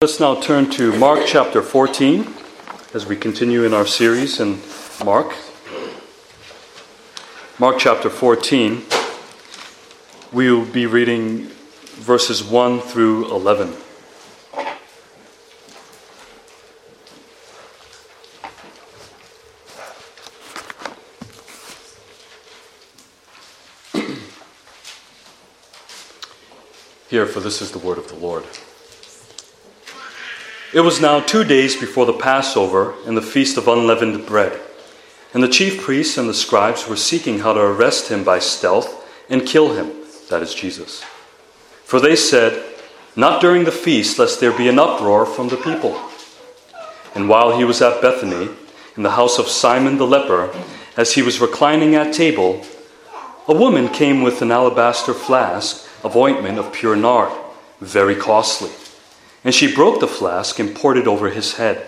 Let's now turn to Mark chapter 14 as we continue in our series in Mark. Mark chapter 14, we will be reading verses 1 through 11. Here, for this is the word of the Lord. It was now two days before the Passover and the feast of unleavened bread. And the chief priests and the scribes were seeking how to arrest him by stealth and kill him, that is Jesus. For they said, Not during the feast, lest there be an uproar from the people. And while he was at Bethany, in the house of Simon the leper, as he was reclining at table, a woman came with an alabaster flask of ointment of pure nard, very costly and she broke the flask and poured it over his head.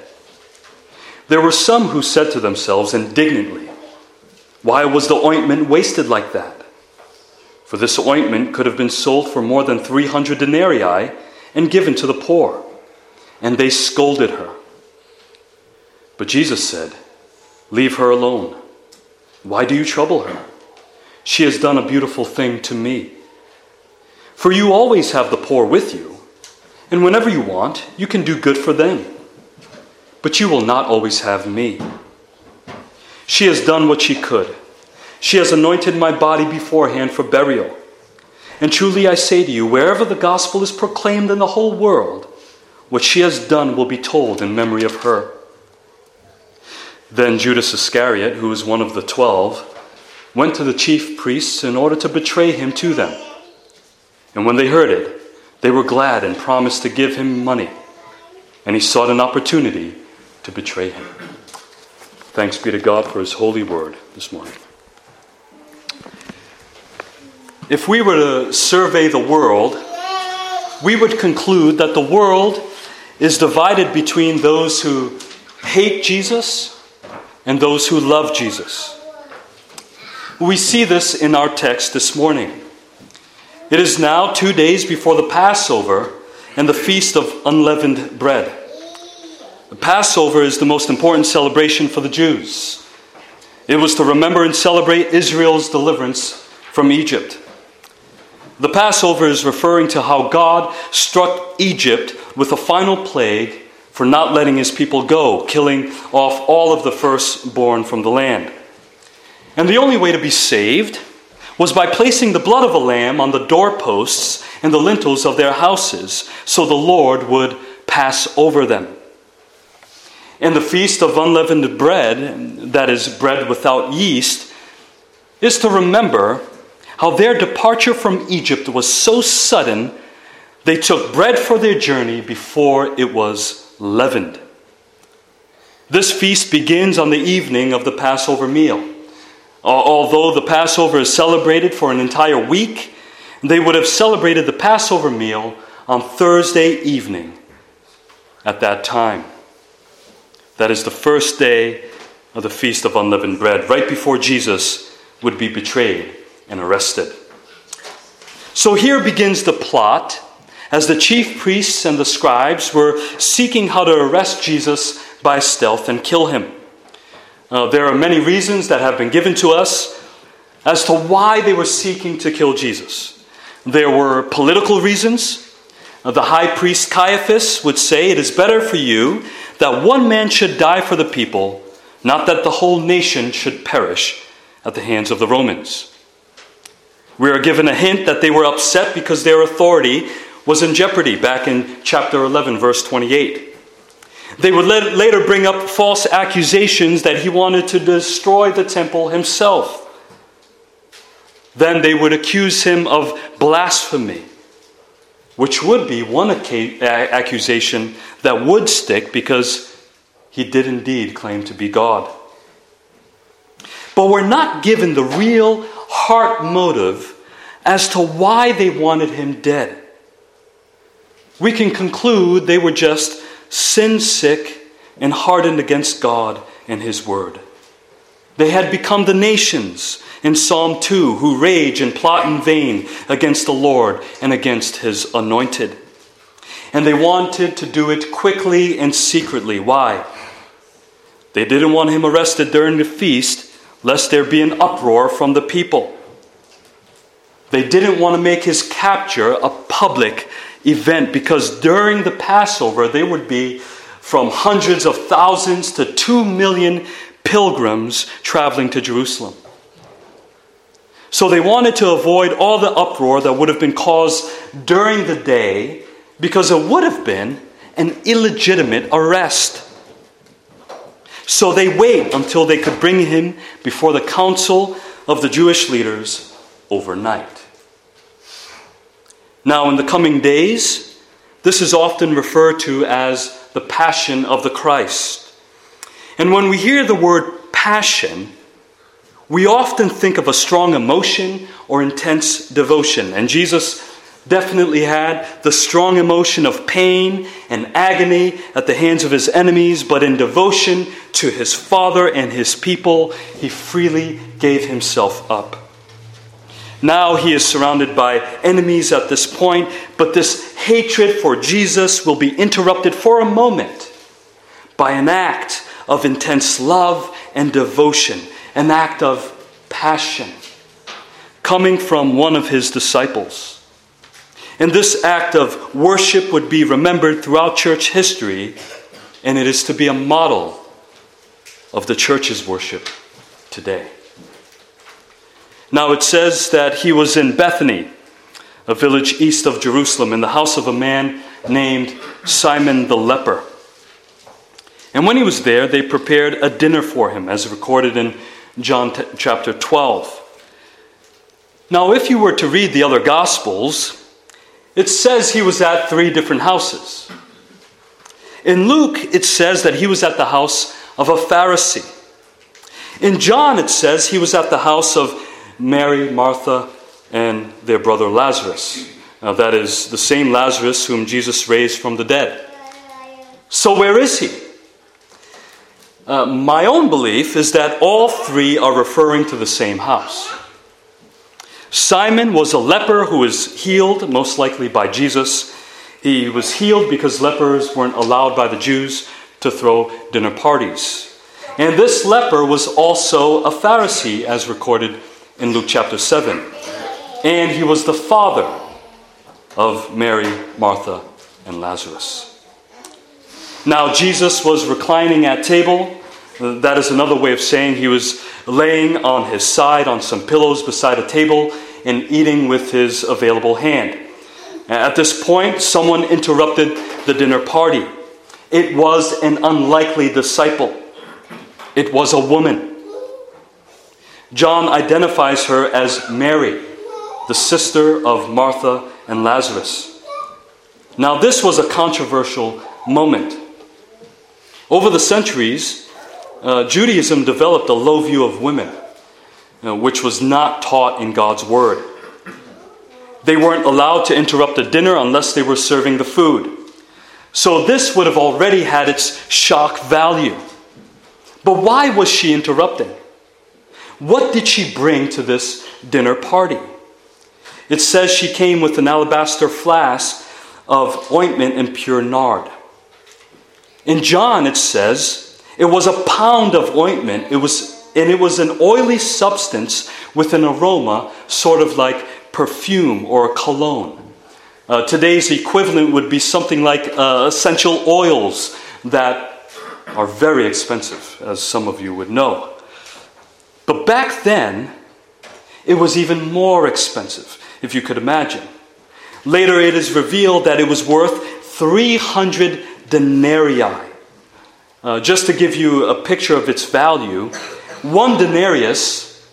There were some who said to themselves indignantly, Why was the ointment wasted like that? For this ointment could have been sold for more than 300 denarii and given to the poor. And they scolded her. But Jesus said, Leave her alone. Why do you trouble her? She has done a beautiful thing to me. For you always have the poor with you and whenever you want, you can do good for them. But you will not always have me. She has done what she could. She has anointed my body beforehand for burial. And truly I say to you, wherever the gospel is proclaimed in the whole world, what she has done will be told in memory of her. Then Judas Iscariot, who was one of the twelve, went to the chief priests in order to betray him to them. And when they heard it, they were glad and promised to give him money, and he sought an opportunity to betray him. Thanks be to God for his holy word this morning. If we were to survey the world, we would conclude that the world is divided between those who hate Jesus and those who love Jesus. We see this in our text this morning. It is now two days before the Passover and the Feast of Unleavened Bread. The Passover is the most important celebration for the Jews. It was to remember and celebrate Israel's deliverance from Egypt. The Passover is referring to how God struck Egypt with a final plague for not letting his people go, killing off all of the firstborn from the land. And the only way to be saved was by placing the blood of a lamb on the doorposts and the lintels of their houses, so the Lord would pass over them. And the feast of unleavened bread, that is, bread without yeast, is to remember how their departure from Egypt was so sudden they took bread for their journey before it was leavened. This feast begins on the evening of the Passover meal. Uh, although the Passover is celebrated for an entire week, they would have celebrated the Passover meal on Thursday evening at that time. That is the first day of the Feast of Unleavened Bread, right before Jesus would be betrayed and arrested. So here begins the plot as the chief priests and the scribes were seeking how to arrest Jesus by stealth and kill him. Uh, there are many reasons that have been given to us as to why they were seeking to kill Jesus. There were political reasons. Uh, the high priest Caiaphas would say, It is better for you that one man should die for the people, not that the whole nation should perish at the hands of the Romans. We are given a hint that they were upset because their authority was in jeopardy back in chapter 11, verse 28. They would later bring up false accusations that he wanted to destroy the temple himself. Then they would accuse him of blasphemy, which would be one accusation that would stick because he did indeed claim to be God. But we're not given the real heart motive as to why they wanted him dead. We can conclude they were just sin sick, and hardened against God and His Word. They had become the nations in Psalm 2 who rage and plot in vain against the Lord and against His anointed. And they wanted to do it quickly and secretly. Why? They didn't want him arrested during the feast, lest there be an uproar from the people. They didn't want to make his capture a public event because during the Passover, there would be from hundreds of thousands to two million pilgrims traveling to Jerusalem. So they wanted to avoid all the uproar that would have been caused during the day because it would have been an illegitimate arrest. So they wait until they could bring him before the council of the Jewish leaders overnight. Now, in the coming days, this is often referred to as the Passion of the Christ. And when we hear the word passion, we often think of a strong emotion or intense devotion. And Jesus definitely had the strong emotion of pain and agony at the hands of his enemies, but in devotion to his Father and his people, he freely gave himself up. Now he is surrounded by enemies at this point, but this hatred for Jesus will be interrupted for a moment by an act of intense love and devotion an act of passion coming from one of his disciples. And this act of worship would be remembered throughout church history, and it is to be a model of the church's worship today. Now it says that he was in Bethany, a village east of Jerusalem, in the house of a man named Simon the leper. And when he was there, they prepared a dinner for him, as recorded in John t- chapter 12. Now, if you were to read the other Gospels, it says he was at three different houses. In Luke, it says that he was at the house of a Pharisee. In John, it says he was at the house of Mary, Martha, and their brother Lazarus. Now, that is the same Lazarus whom Jesus raised from the dead. So, where is he? Uh, my own belief is that all three are referring to the same house. Simon was a leper who was healed, most likely by Jesus. He was healed because lepers weren't allowed by the Jews to throw dinner parties. And this leper was also a Pharisee, as recorded in Luke chapter 7. And he was the father of Mary, Martha, and Lazarus. Now, Jesus was reclining at table that is another way of saying he was laying on his side on some pillows beside a table and eating with his available hand. At this point, someone interrupted the dinner party. It was an unlikely disciple, it was a woman. John identifies her as Mary, the sister of Martha and Lazarus. Now, this was a controversial moment. Over the centuries, uh, Judaism developed a low view of women, you know, which was not taught in God's Word. They weren't allowed to interrupt a dinner unless they were serving the food. So this would have already had its shock value. But why was she interrupting? What did she bring to this dinner party? It says she came with an alabaster flask of ointment and pure nard. In John, it says it was a pound of ointment. It was, and it was an oily substance with an aroma, sort of like perfume or cologne. Uh, today's equivalent would be something like uh, essential oils that are very expensive, as some of you would know. But back then, it was even more expensive, if you could imagine. Later, it is revealed that it was worth 300 denarii. Uh, just to give you a picture of its value, one denarius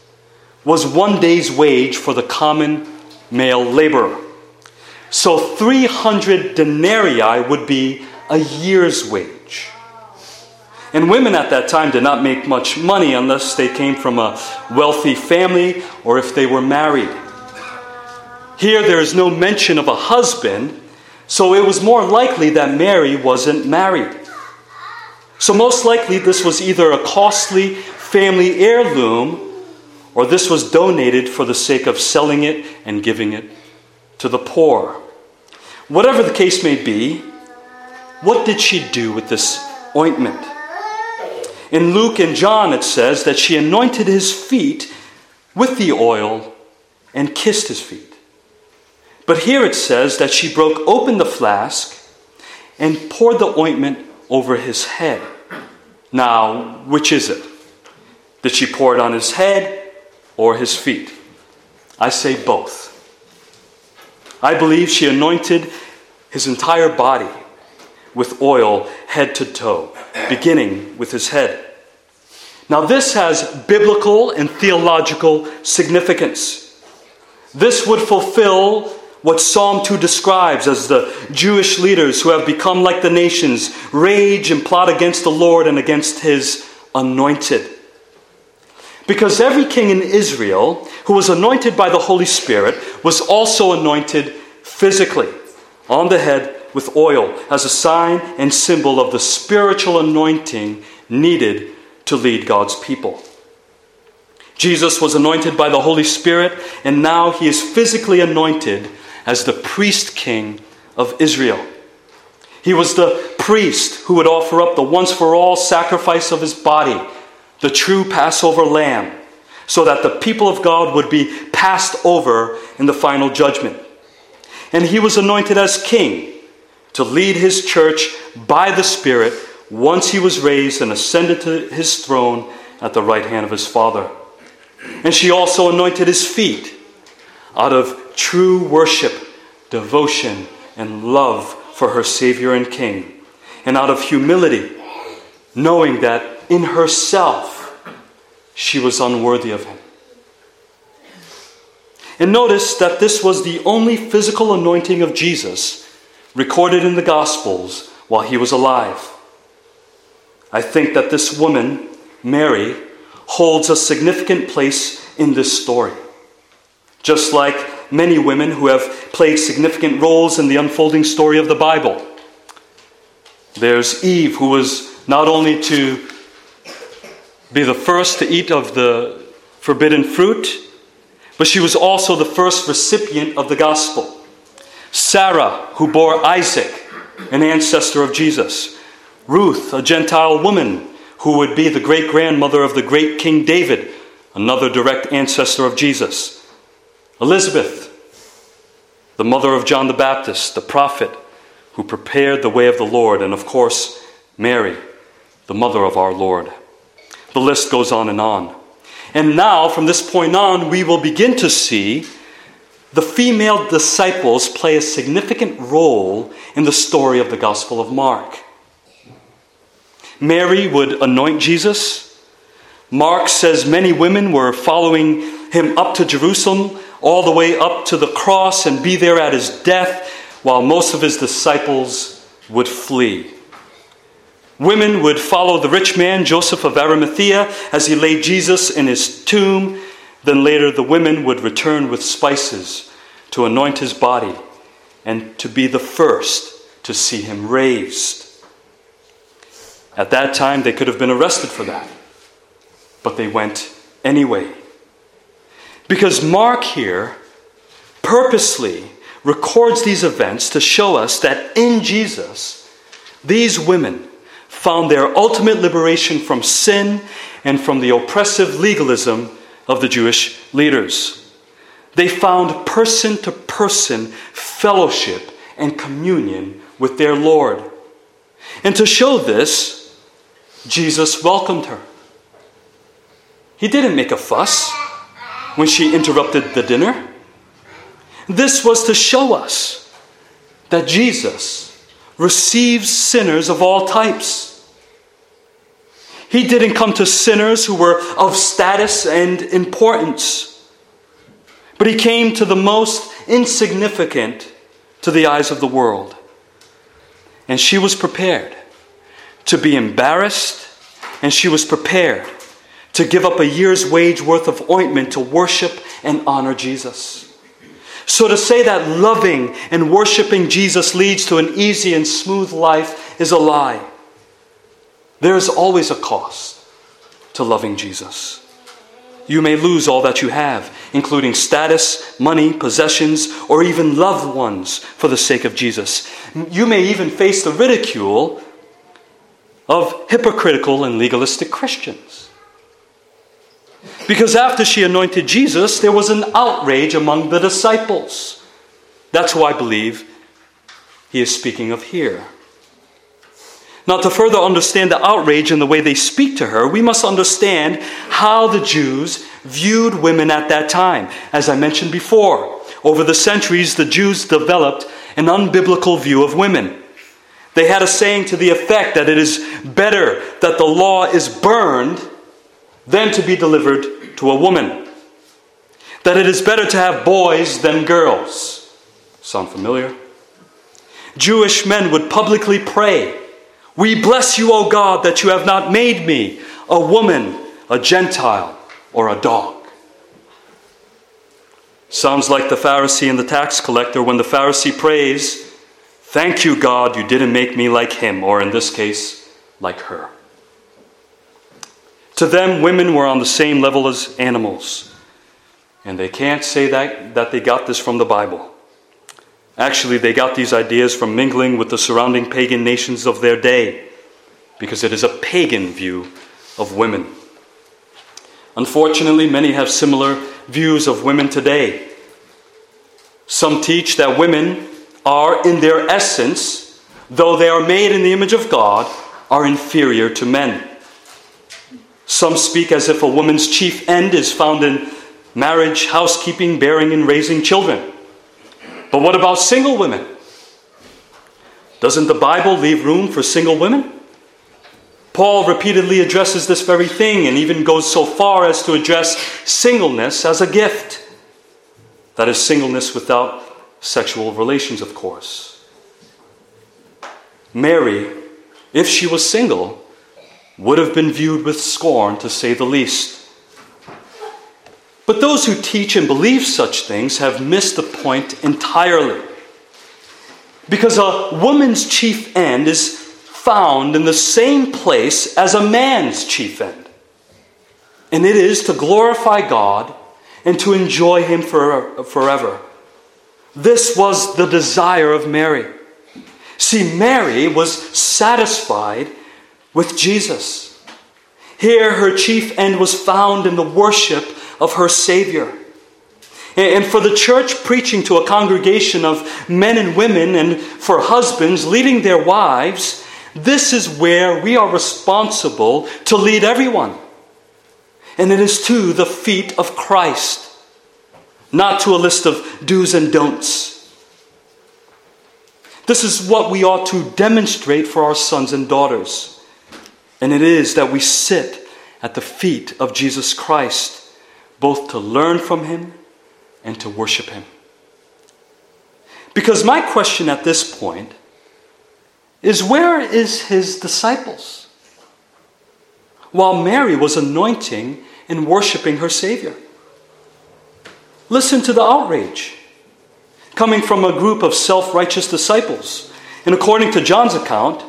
was one day's wage for the common male laborer. So 300 denarii would be a year's wage. And women at that time did not make much money unless they came from a wealthy family or if they were married. Here, there is no mention of a husband, so it was more likely that Mary wasn't married. So, most likely, this was either a costly family heirloom or this was donated for the sake of selling it and giving it to the poor. Whatever the case may be, what did she do with this ointment? In Luke and John, it says that she anointed his feet with the oil and kissed his feet. But here it says that she broke open the flask and poured the ointment over his head. Now, which is it? Did she pour it on his head or his feet? I say both. I believe she anointed his entire body with oil head to toe, beginning with his head. Now, this has biblical and theological significance. This would fulfill what Psalm 2 describes as the Jewish leaders who have become like the nations rage and plot against the Lord and against his anointed. Because every king in Israel who was anointed by the Holy Spirit was also anointed physically on the head with oil as a sign and symbol of the spiritual anointing needed to lead God's people. Jesus was anointed by the Holy Spirit, and now he is physically anointed as the priest king of Israel. He was the priest who would offer up the once for all sacrifice of his body, the true Passover lamb, so that the people of God would be passed over in the final judgment. And he was anointed as king to lead his church by the Spirit once he was raised and ascended to his throne at the right hand of his Father. And she also anointed his feet out of true worship, devotion, and love for her Savior and King, and out of humility, knowing that in herself she was unworthy of him. And notice that this was the only physical anointing of Jesus recorded in the Gospels while he was alive. I think that this woman, Mary, holds a significant place in this story. Just like many women who have played significant roles in the unfolding story of the Bible. There's Eve, who was not only to be the first to eat of the forbidden fruit, but she was also the first recipient of the gospel. Sarah, who bore Isaac, an ancestor of Jesus. Ruth, a Gentile woman who would be the great grandmother of the great King David, another direct ancestor of Jesus. Elizabeth, the mother of John the Baptist, the prophet who prepared the way of the Lord, and of course, Mary, the mother of our Lord. The list goes on and on. And now, from this point on, we will begin to see the female disciples play a significant role in the story of the Gospel of Mark. Mary would anoint Jesus. Mark says many women were following him up to Jerusalem, all the way up to the cross, and be there at his death, while most of his disciples would flee. Women would follow the rich man, Joseph of Arimathea, as he laid Jesus in his tomb. Then later, the women would return with spices to anoint his body and to be the first to see him raised. At that time, they could have been arrested for that, but they went anyway. Because Mark here purposely records these events to show us that in Jesus, these women found their ultimate liberation from sin and from the oppressive legalism of the Jewish leaders. They found person to person fellowship and communion with their Lord. And to show this, Jesus welcomed her. He didn't make a fuss when she interrupted the dinner. This was to show us that Jesus receives sinners of all types. He didn't come to sinners who were of status and importance, but he came to the most insignificant to the eyes of the world. And she was prepared to be embarrassed, and she was prepared to give up a year's wage worth of ointment to worship and honor Jesus. So, to say that loving and worshiping Jesus leads to an easy and smooth life is a lie. There is always a cost to loving Jesus. you may lose all that you have, including status, money, possessions, or even loved ones for the sake of Jesus. You may even face the ridicule of hypocritical and legalistic Christians. Because after she anointed Jesus, there was an outrage among the disciples. That's who I believe he is speaking of here. Now, to further understand the outrage in the way they speak to her, we must understand how the Jews viewed women at that time. As I mentioned before, over the centuries, the Jews developed an unbiblical view of women. They had a saying to the effect that it is better that the law is burned than to be delivered to a woman. That it is better to have boys than girls. Sound familiar? Jewish men would publicly pray we bless you, O God, that you have not made me a woman, a Gentile, or a dog. Sounds like the Pharisee and the tax collector when the Pharisee prays, Thank you, God, you didn't make me like him, or in this case, like her. To them, women were on the same level as animals. And they can't say that, that they got this from the Bible. Actually, they got these ideas from mingling with the surrounding pagan nations of their day, because it is a pagan view of women. Unfortunately, many have similar views of women today. Some teach that women are, in their essence, though they are made in the image of God, are inferior to men. Some speak as if a woman's chief end is found in marriage, housekeeping, bearing, and raising children. But what about single women? Doesn't the Bible leave room for single women? Paul repeatedly addresses this very thing and even goes so far as to address singleness as a gift. That is, singleness without sexual relations, of course. Mary, if she was single, would have been viewed with scorn, to say the least. But those who teach and believe such things have missed the point entirely. Because a woman's chief end is found in the same place as a man's chief end. And it is to glorify God and to enjoy Him for, forever. This was the desire of Mary. See, Mary was satisfied with Jesus. Here, her chief end was found in the worship of her Savior. And for the church preaching to a congregation of men and women, and for husbands leading their wives, this is where we are responsible to lead everyone. And it is to the feet of Christ, not to a list of do's and don'ts. This is what we ought to demonstrate for our sons and daughters. And it is that we sit at the feet of Jesus Christ both to learn from him and to worship him. Because my question at this point is where is his disciples? While Mary was anointing and worshiping her Savior. Listen to the outrage coming from a group of self righteous disciples. And according to John's account,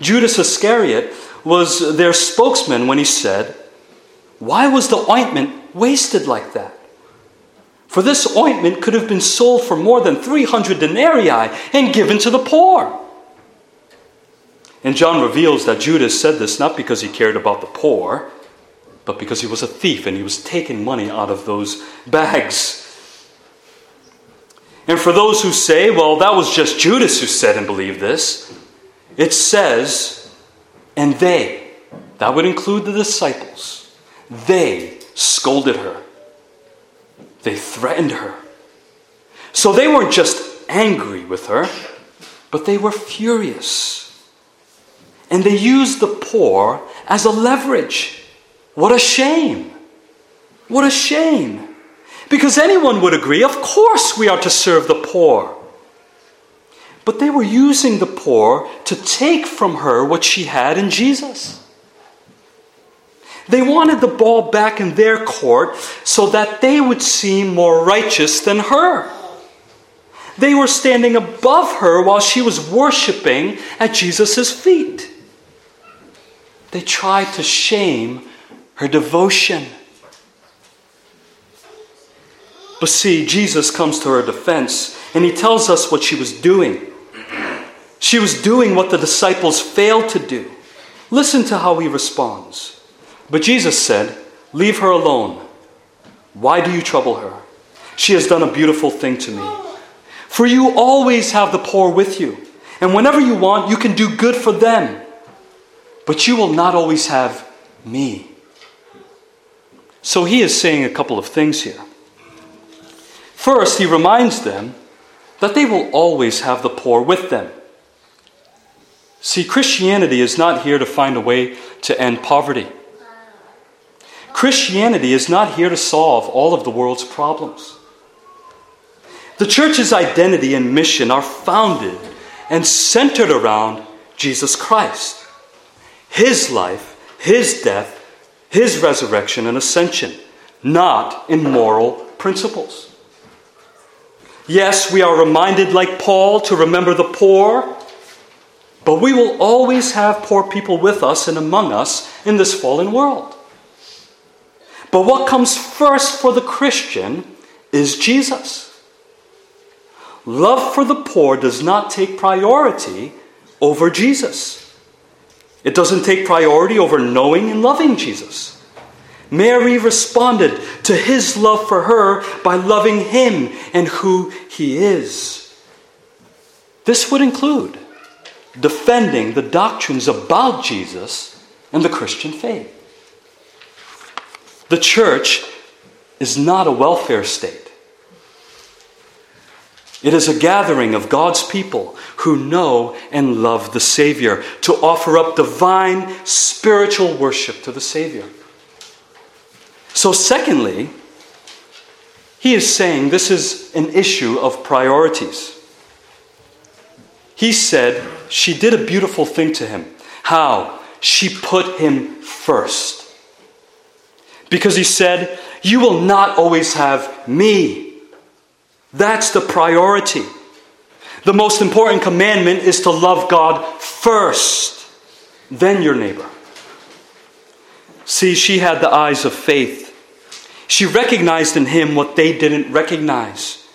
Judas Iscariot was their spokesman when he said, Why was the ointment wasted like that. For this ointment could have been sold for more than 300 denarii and given to the poor. And John reveals that Judas said this not because he cared about the poor, but because he was a thief and he was taking money out of those bags. And for those who say, well, that was just Judas who said and believed this, it says, and they, that would include the disciples, they scolded her, they threatened her. So they weren't just angry with her, but they were furious. And they used the poor as a leverage. What a shame! What a shame! Because anyone would agree, of course, we are to serve the poor. But they were using the poor to take from her what she had in Jesus. They wanted the ball back in their court so that they would seem more righteous than her. They were standing above her while she was worshiping at Jesus' feet. They tried to shame her devotion. But see, Jesus comes to her defense and he tells us what she was doing. She was doing what the disciples failed to do. Listen to how he responds. But Jesus said, Leave her alone. Why do you trouble her? She has done a beautiful thing to me. For you always have the poor with you, and whenever you want, you can do good for them. But you will not always have me. So he is saying a couple of things here. First, he reminds them that they will always have the poor with them. See, Christianity is not here to find a way to end poverty. Christianity is not here to solve all of the world's problems. The church's identity and mission are founded and centered around Jesus Christ, His life, His death, His resurrection and ascension, not in moral principles. Yes, we are reminded, like Paul, to remember the poor, but we will always have poor people with us and among us in this fallen world. But what comes first for the Christian is Jesus. Love for the poor does not take priority over Jesus. It doesn't take priority over knowing and loving Jesus. Mary responded to his love for her by loving him and who he is. This would include defending the doctrines about Jesus and the Christian faith. The church is not a welfare state. It is a gathering of God's people who know and love the Savior to offer up divine spiritual worship to the Savior. So, secondly, he is saying this is an issue of priorities. He said she did a beautiful thing to him. How? She put him first. Because he said, You will not always have me. That's the priority. The most important commandment is to love God first, then your neighbor. See, she had the eyes of faith. She recognized in him what they didn't recognize.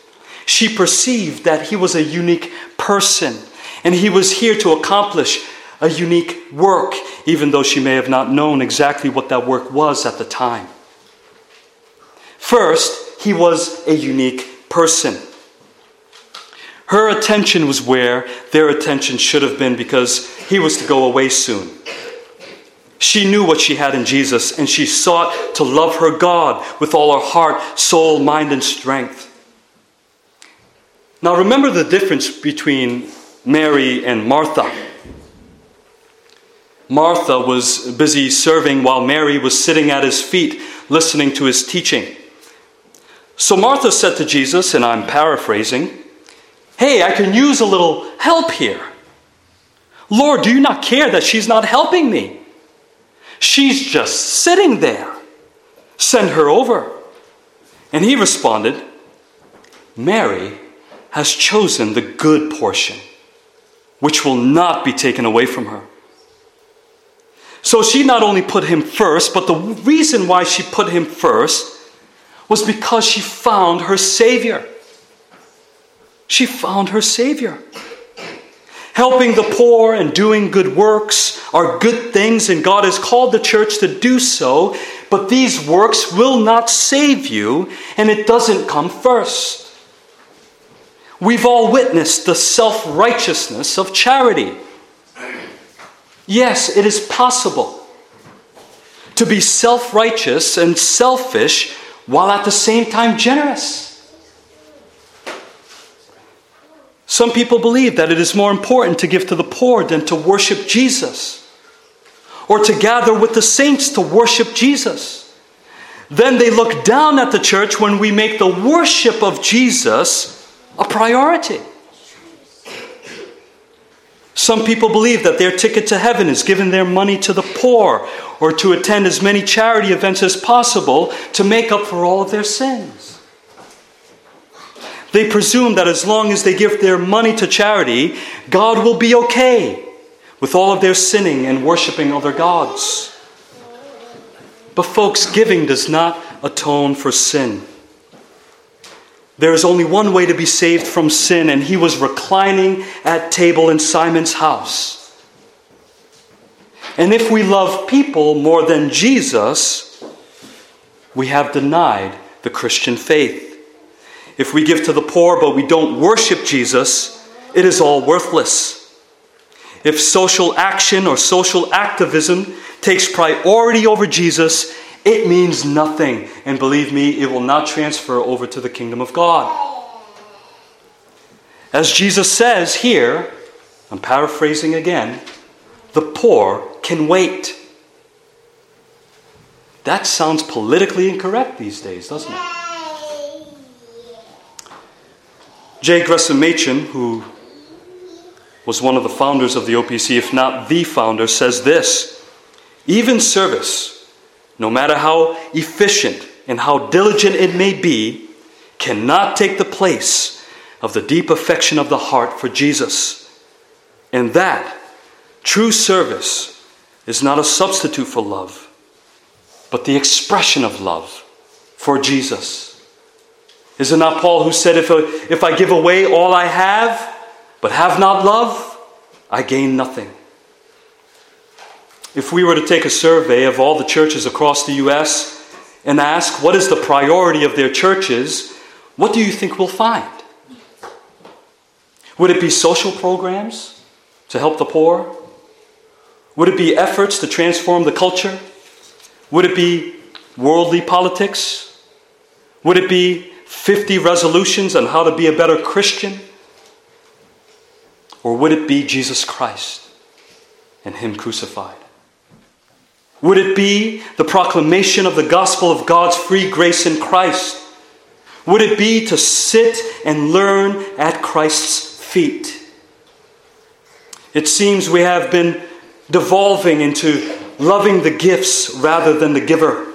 She perceived that he was a unique person and he was here to accomplish a unique work, even though she may have not known exactly what that work was at the time. First, he was a unique person. Her attention was where their attention should have been because he was to go away soon. She knew what she had in Jesus, and she sought to love her God with all her heart, soul, mind, and strength. Now, remember the difference between Mary and Martha. Martha was busy serving while Mary was sitting at his feet listening to his teaching. So Martha said to Jesus, and I'm paraphrasing, Hey, I can use a little help here. Lord, do you not care that she's not helping me? She's just sitting there. Send her over. And he responded, Mary has chosen the good portion, which will not be taken away from her. So she not only put him first, but the reason why she put him first was because she found her Savior. She found her Savior. Helping the poor and doing good works are good things, and God has called the church to do so, but these works will not save you, and it doesn't come first. We've all witnessed the self righteousness of charity. Yes, it is possible to be self righteous and selfish while at the same time generous. Some people believe that it is more important to give to the poor than to worship Jesus or to gather with the saints to worship Jesus. Then they look down at the church when we make the worship of Jesus a priority. Some people believe that their ticket to heaven is giving their money to the poor or to attend as many charity events as possible to make up for all of their sins. They presume that as long as they give their money to charity, God will be okay with all of their sinning and worshiping other gods. But, folks, giving does not atone for sin. There is only one way to be saved from sin, and he was reclining at table in Simon's house. And if we love people more than Jesus, we have denied the Christian faith. If we give to the poor but we don't worship Jesus, it is all worthless. If social action or social activism takes priority over Jesus, it means nothing. And believe me, it will not transfer over to the kingdom of God. As Jesus says here, I'm paraphrasing again, the poor can wait. That sounds politically incorrect these days, doesn't it? J. Gresham Machen, who was one of the founders of the OPC, if not the founder, says this Even service, no matter how efficient and how diligent it may be, cannot take the place of the deep affection of the heart for Jesus. And that true service is not a substitute for love, but the expression of love for Jesus. Is it not Paul who said, if, I, if I give away all I have, but have not love, I gain nothing? If we were to take a survey of all the churches across the U.S. and ask what is the priority of their churches, what do you think we'll find? Would it be social programs to help the poor? Would it be efforts to transform the culture? Would it be worldly politics? Would it be 50 resolutions on how to be a better Christian? Or would it be Jesus Christ and Him crucified? Would it be the proclamation of the gospel of God's free grace in Christ? Would it be to sit and learn at Christ's feet? It seems we have been devolving into loving the gifts rather than the giver.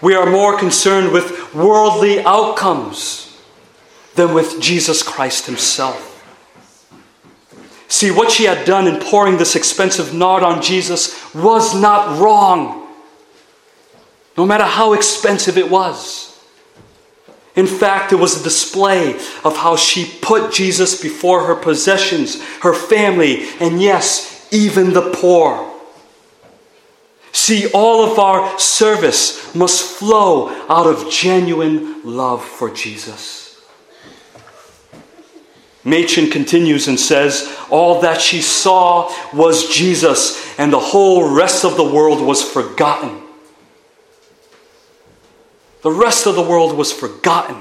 We are more concerned with worldly outcomes than with Jesus Christ Himself. See, what she had done in pouring this expensive nard on Jesus was not wrong, no matter how expensive it was. In fact, it was a display of how she put Jesus before her possessions, her family, and yes, even the poor. See, all of our service must flow out of genuine love for Jesus. Machen continues and says, All that she saw was Jesus, and the whole rest of the world was forgotten. The rest of the world was forgotten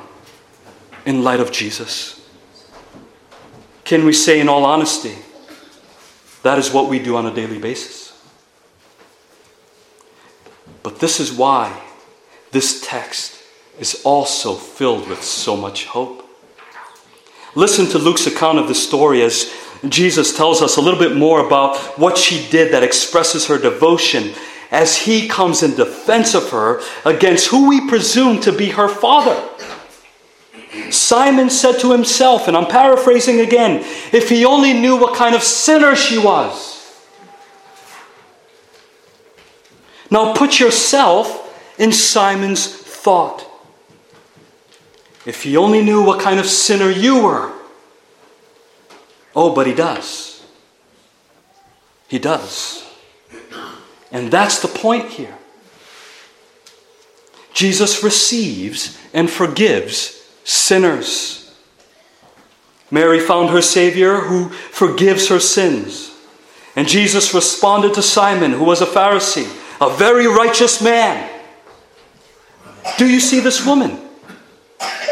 in light of Jesus. Can we say, in all honesty, that is what we do on a daily basis. But this is why this text is also filled with so much hope. Listen to Luke's account of the story as Jesus tells us a little bit more about what she did that expresses her devotion as he comes in defense of her against who we presume to be her father. Simon said to himself, and I'm paraphrasing again, if he only knew what kind of sinner she was. Now put yourself in Simon's thought. If he only knew what kind of sinner you were. Oh, but he does. He does. And that's the point here. Jesus receives and forgives sinners. Mary found her Savior who forgives her sins. And Jesus responded to Simon, who was a Pharisee, a very righteous man. Do you see this woman?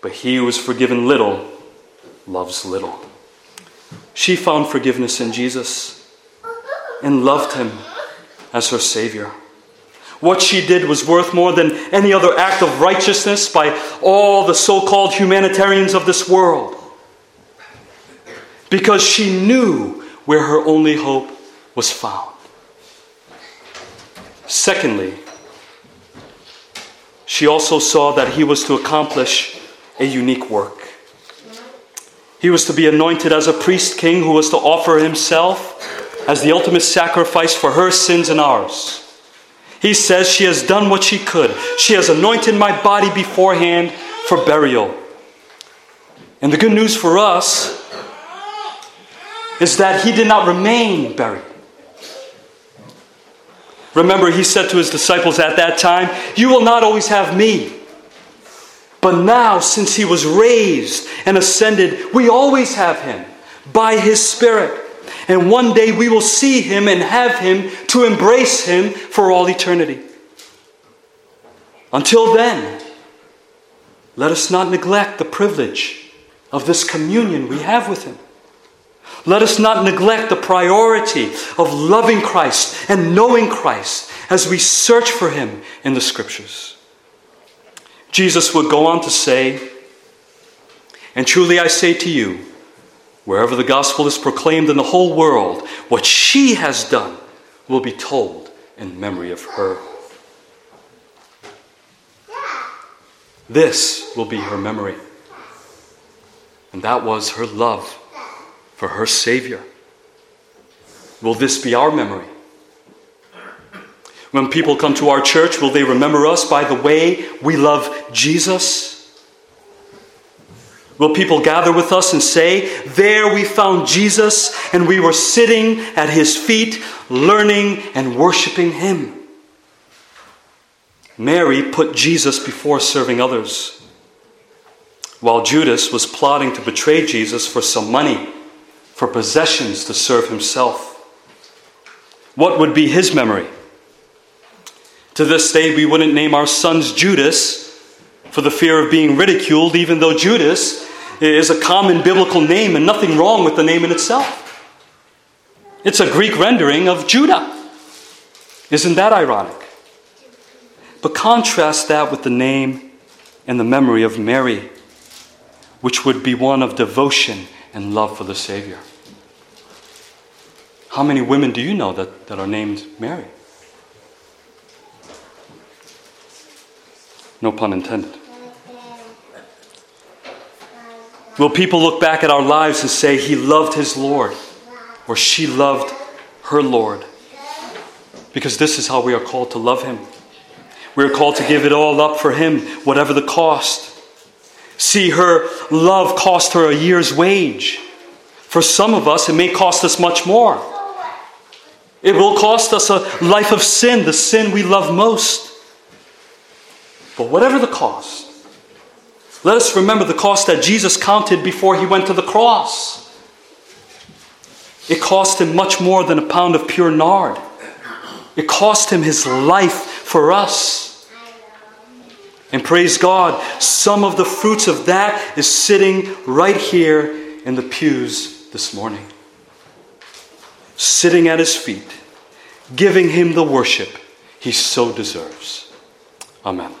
but he who is forgiven little loves little. She found forgiveness in Jesus and loved him as her Savior. What she did was worth more than any other act of righteousness by all the so called humanitarians of this world. Because she knew where her only hope was found. Secondly, she also saw that he was to accomplish a unique work. He was to be anointed as a priest king who was to offer himself as the ultimate sacrifice for her sins and ours. He says, She has done what she could. She has anointed my body beforehand for burial. And the good news for us is that he did not remain buried. Remember, he said to his disciples at that time, You will not always have me. But now, since he was raised and ascended, we always have him by his Spirit. And one day we will see him and have him to embrace him for all eternity. Until then, let us not neglect the privilege of this communion we have with him. Let us not neglect the priority of loving Christ and knowing Christ as we search for him in the scriptures. Jesus would go on to say, And truly I say to you, wherever the gospel is proclaimed in the whole world, what she has done will be told in memory of her. This will be her memory. And that was her love for her Savior. Will this be our memory? When people come to our church, will they remember us by the way we love Jesus? Will people gather with us and say, There we found Jesus, and we were sitting at his feet, learning and worshiping him? Mary put Jesus before serving others. While Judas was plotting to betray Jesus for some money, for possessions to serve himself. What would be his memory? To this day, we wouldn't name our sons Judas for the fear of being ridiculed, even though Judas is a common biblical name and nothing wrong with the name in itself. It's a Greek rendering of Judah. Isn't that ironic? But contrast that with the name and the memory of Mary, which would be one of devotion and love for the Savior. How many women do you know that, that are named Mary? No pun intended. Will people look back at our lives and say, He loved His Lord, or she loved her Lord? Because this is how we are called to love Him. We are called to give it all up for Him, whatever the cost. See, her love cost her a year's wage. For some of us, it may cost us much more. It will cost us a life of sin, the sin we love most. But whatever the cost, let us remember the cost that Jesus counted before he went to the cross. It cost him much more than a pound of pure nard. It cost him his life for us. And praise God, some of the fruits of that is sitting right here in the pews this morning. Sitting at his feet, giving him the worship he so deserves. Amen.